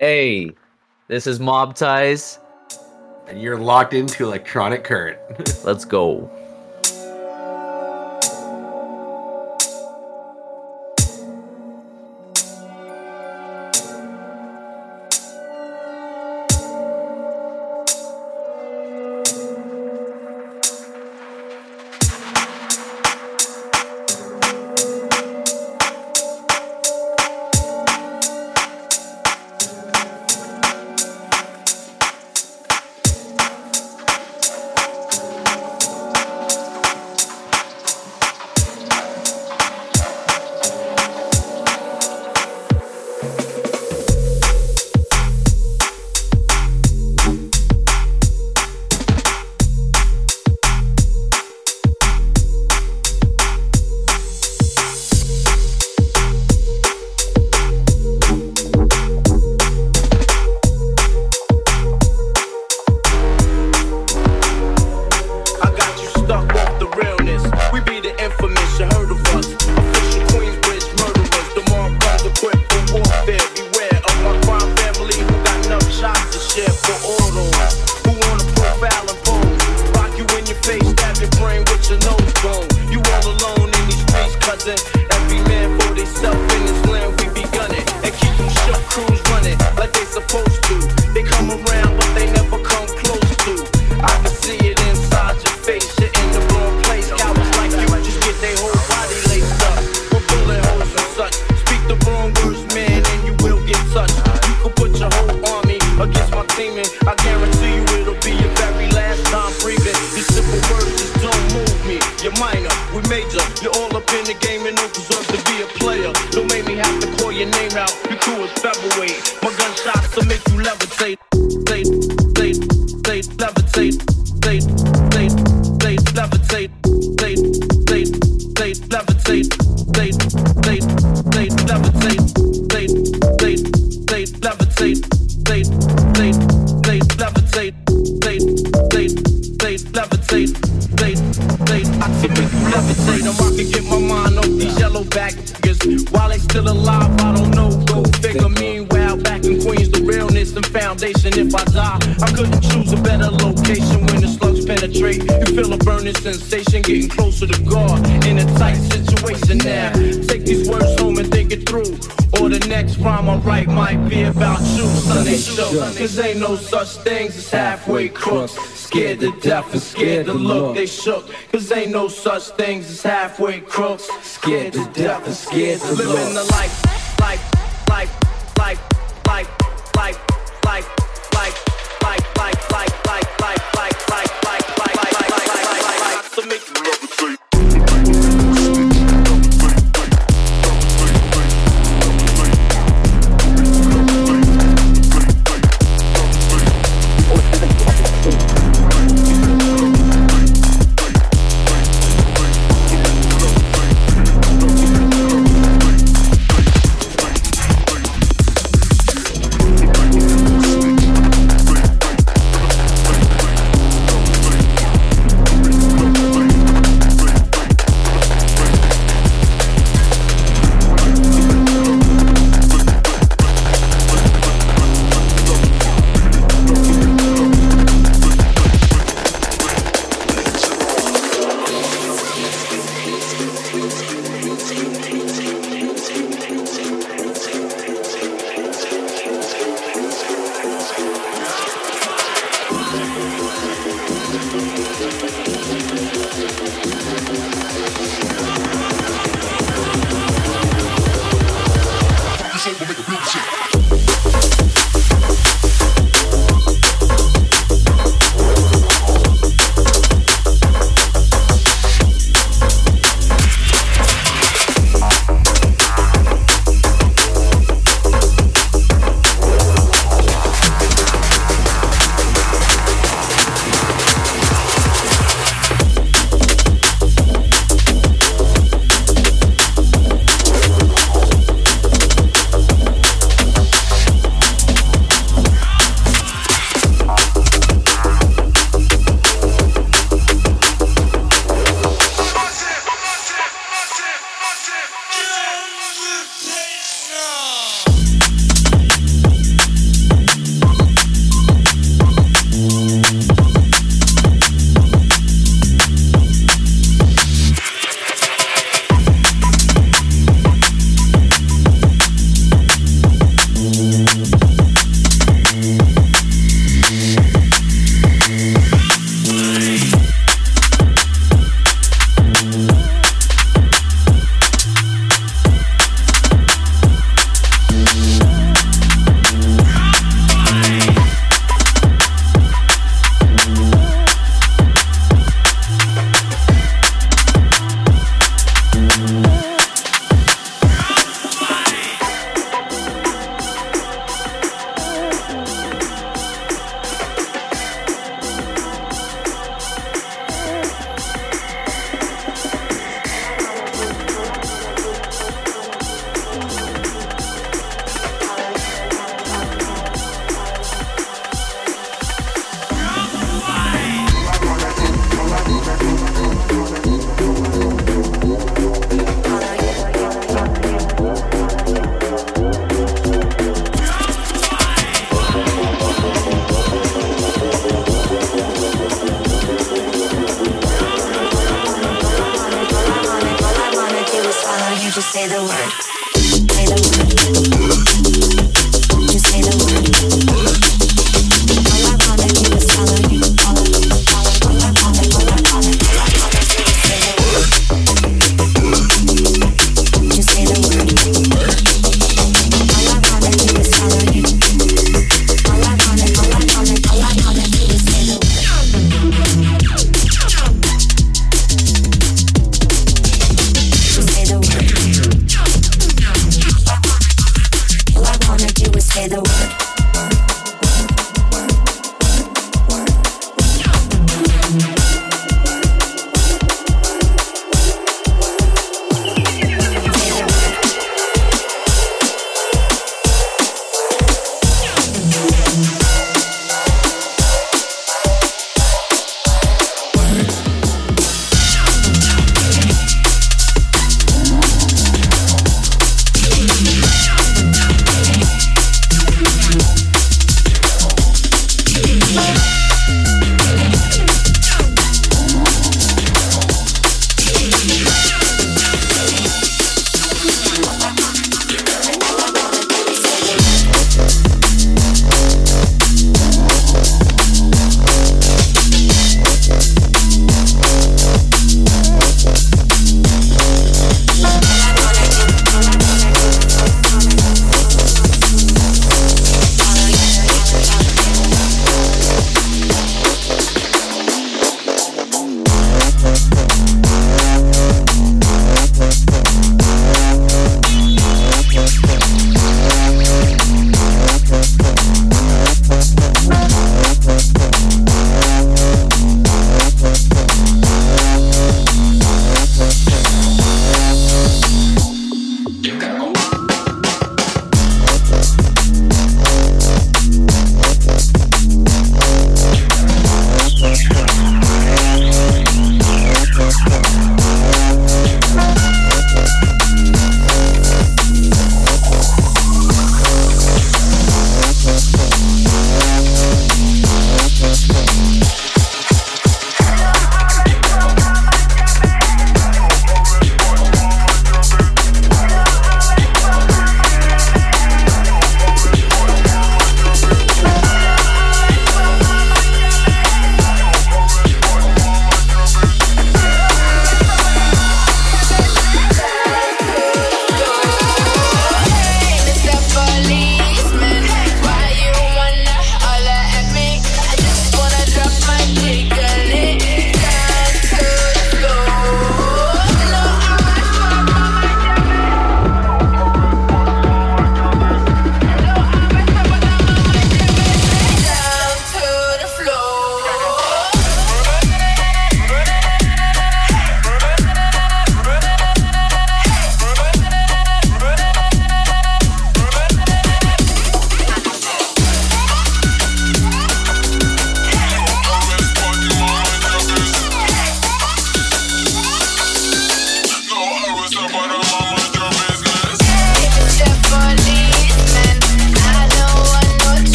Hey, this is Mob Ties. And you're locked into electronic current. Let's go. You're all up in the game and don't deserve to be a player. Don't make me have to call your name out. Your crew is featherweight. this sensation, getting closer to God in a tight situation now. Take these words home and think it through. Or the next rhyme I write might be about you, Sunday show. Cause ain't no such things as halfway crooks. Scared to death and scared to look, they shook. Cause ain't no such things as halfway crooks. Scared to death and scared to look. Living the life.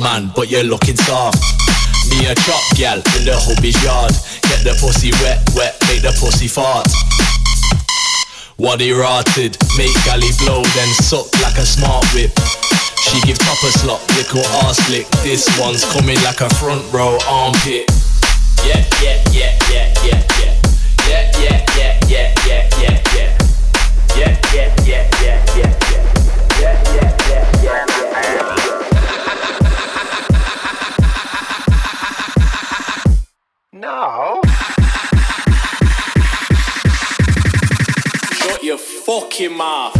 Man, but you're looking soft. Me a chop gal in the hobby's yard. Get the pussy wet, wet, make the pussy fart. Waddy rotted, make galley blow, then suck like a smart whip. She give top a slot, little ass lick. This one's coming like a front row armpit. Yeah, yeah, yeah, yeah. Yeah, yeah, yeah, yeah, yeah, yeah, yeah. Yeah, yeah, yeah, yeah, yeah, mouth.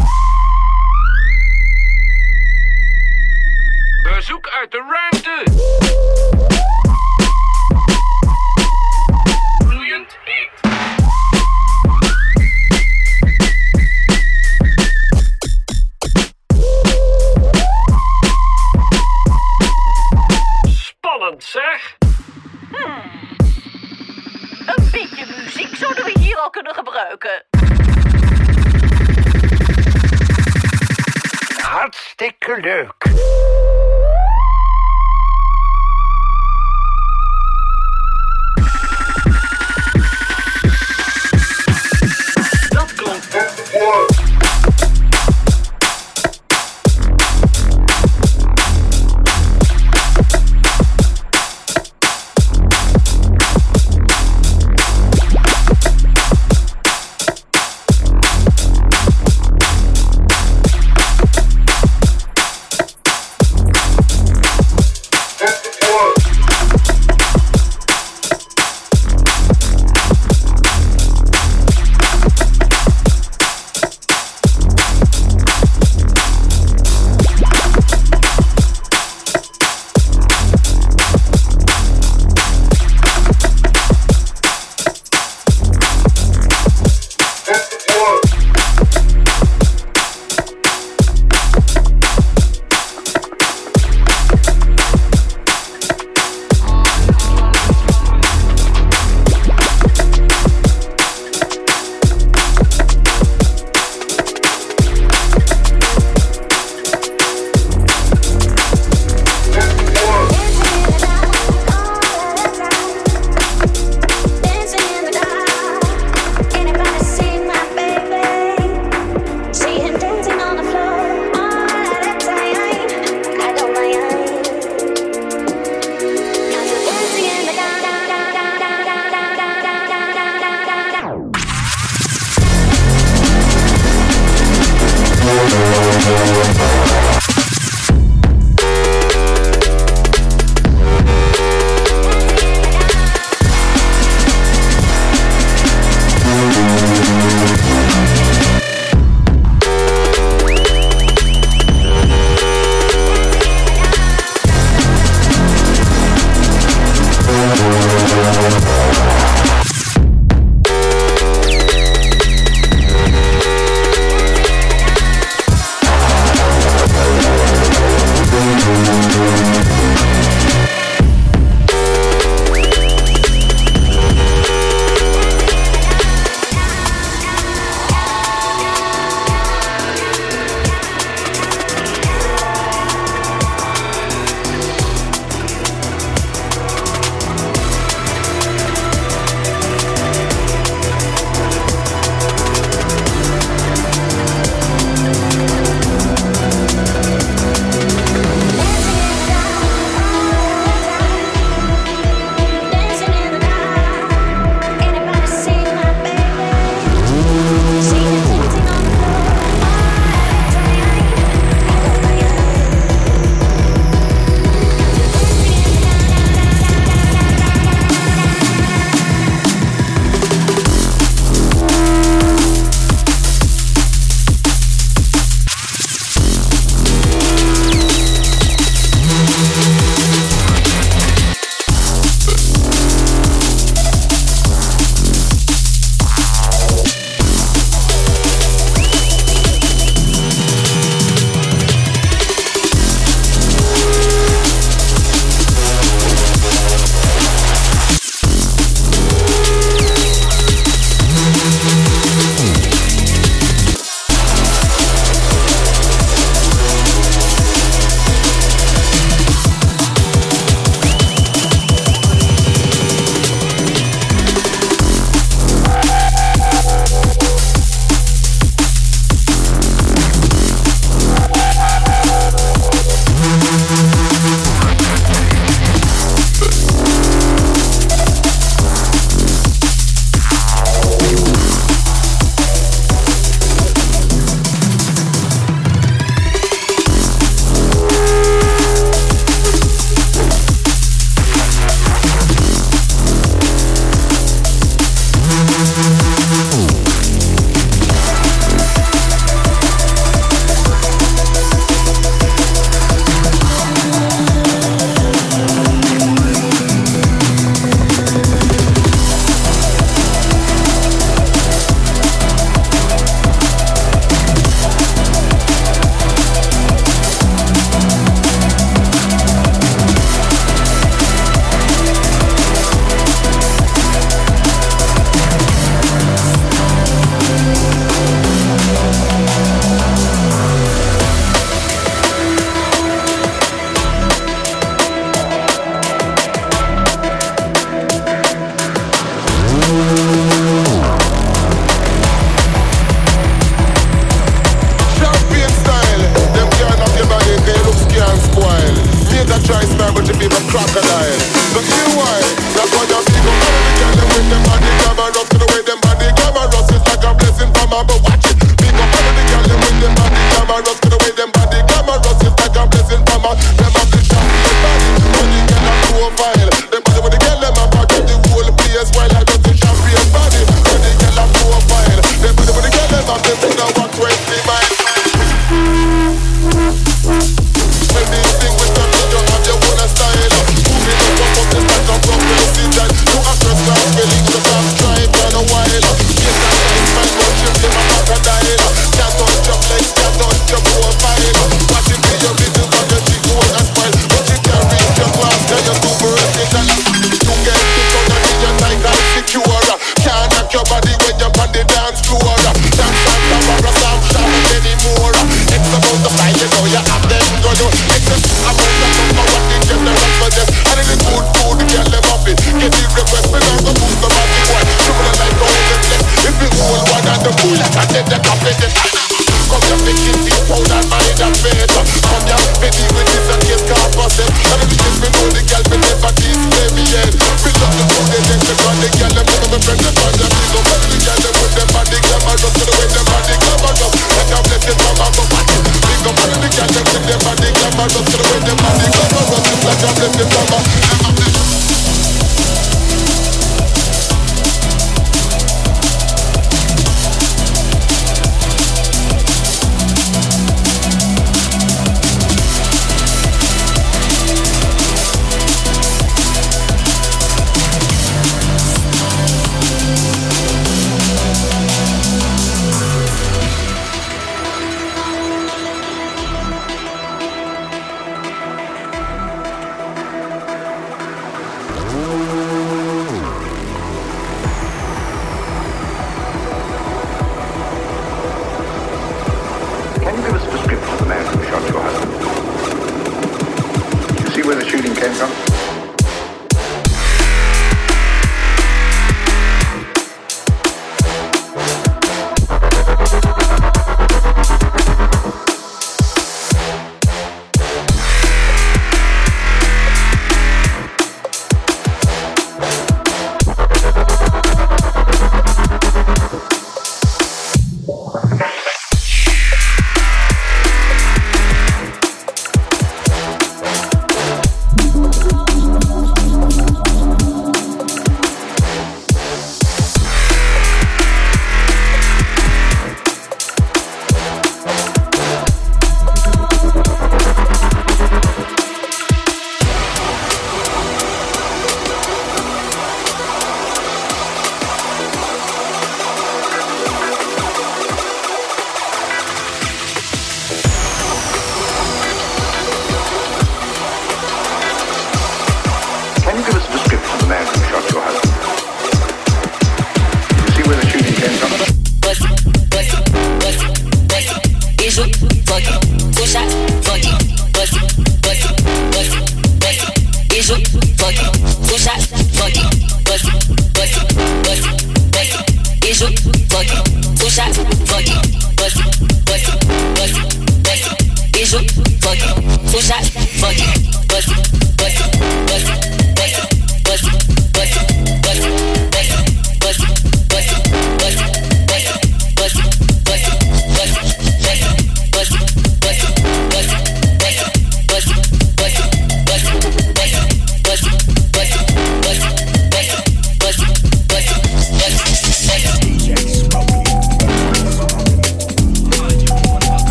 Bezoek uit de ruimte. Vloeiend heet. Spannend zeg. Een beetje muziek zouden we hier al kunnen gebruiken. Hartstikke leuk.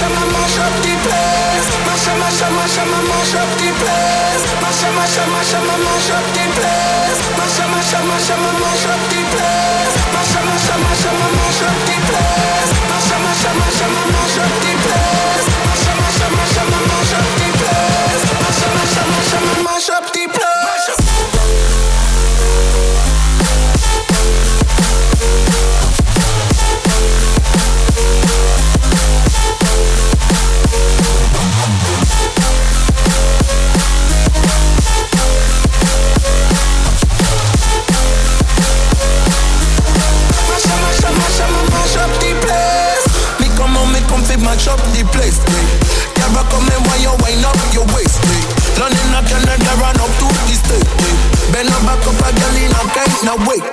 Mash up, mash up the place.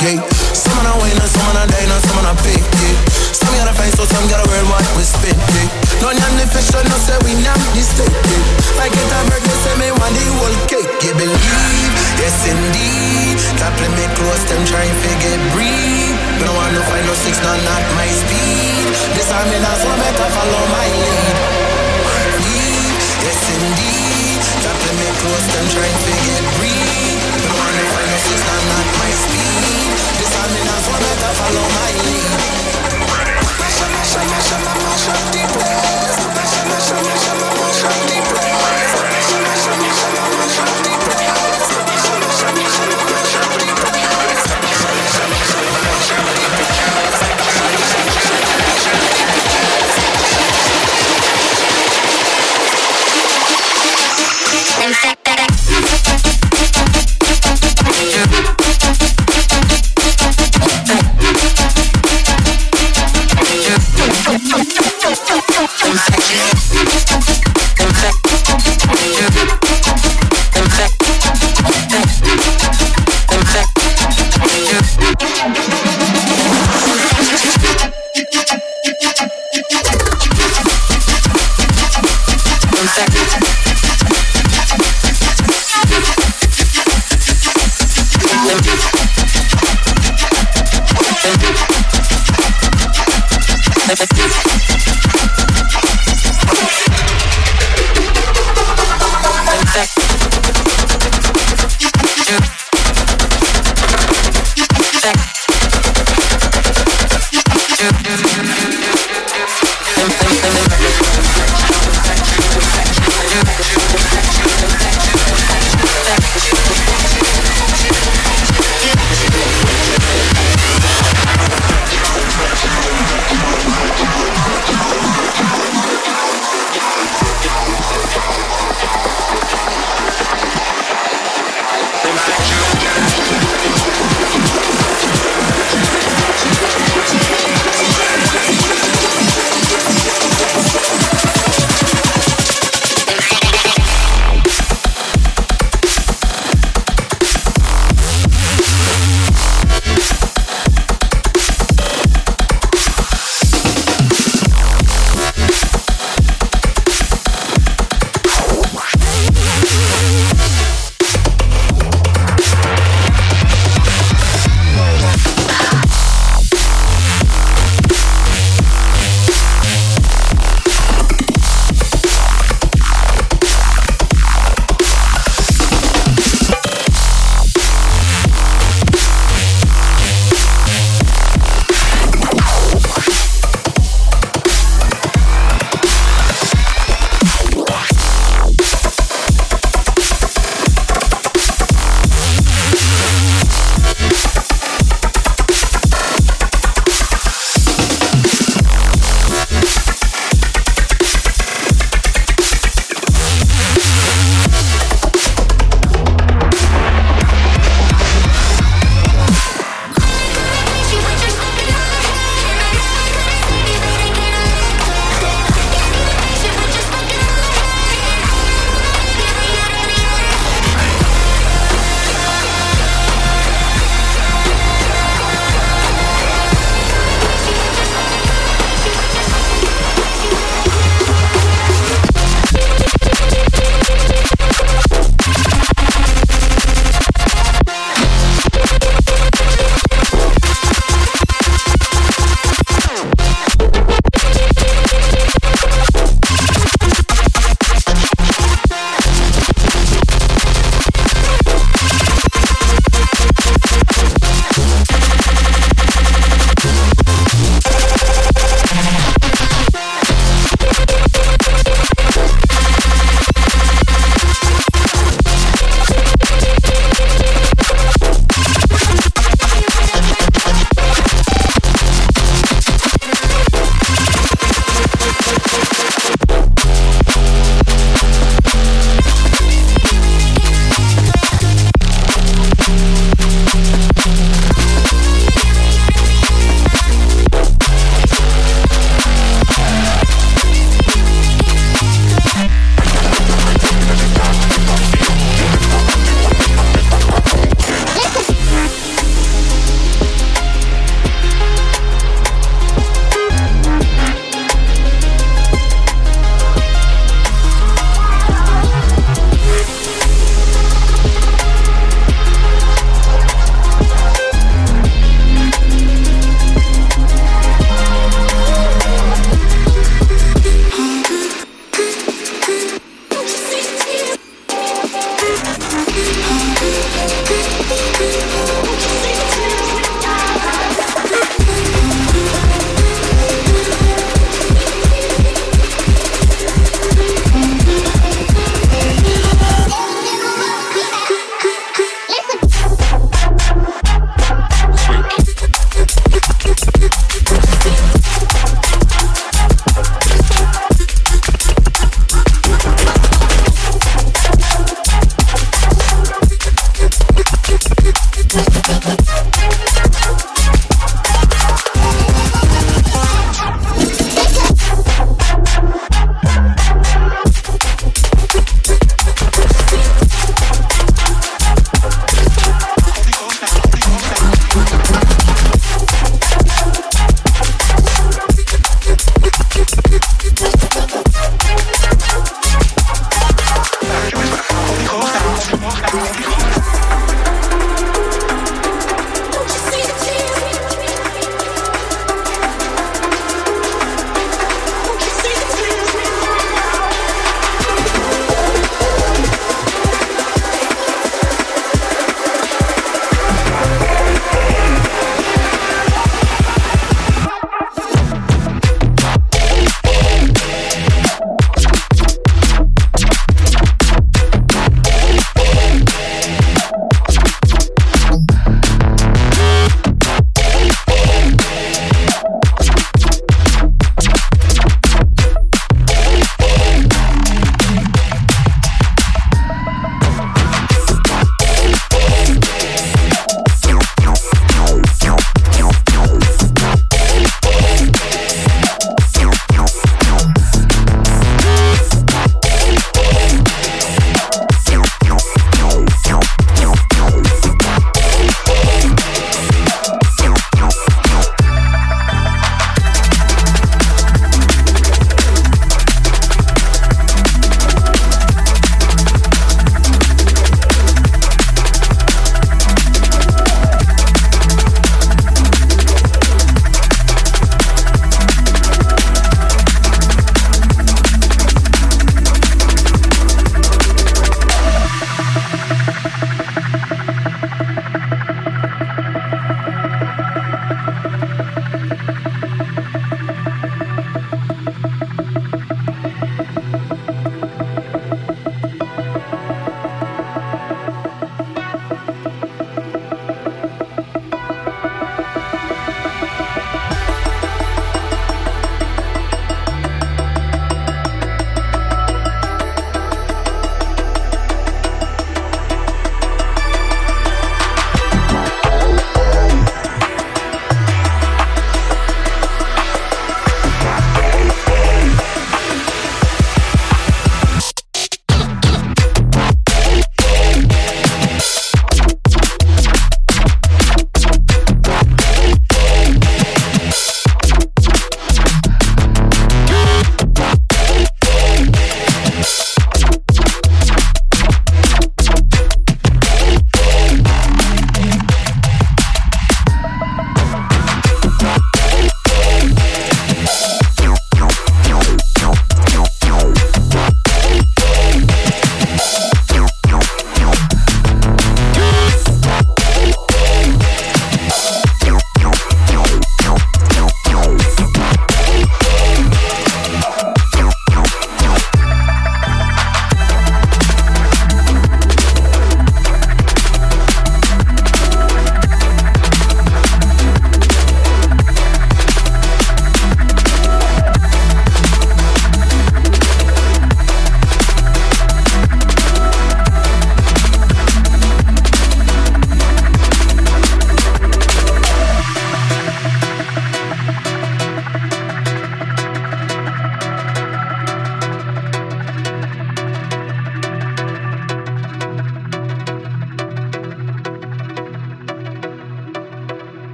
Yeah. Some on a wine and some on a dine and some on a pay. Yeah. Some gotta find so some gotta wear what we spend. Yeah. None of the fish don't say we not the state. Yeah. Like it a birthday, say me want the whole cake. You believe? Yes indeed. Tapping me close, them trying to get breathe. Me no want to find no six, not not my speed. This time me last one better follow my lead. Yes indeed. Tapping me close, them trying to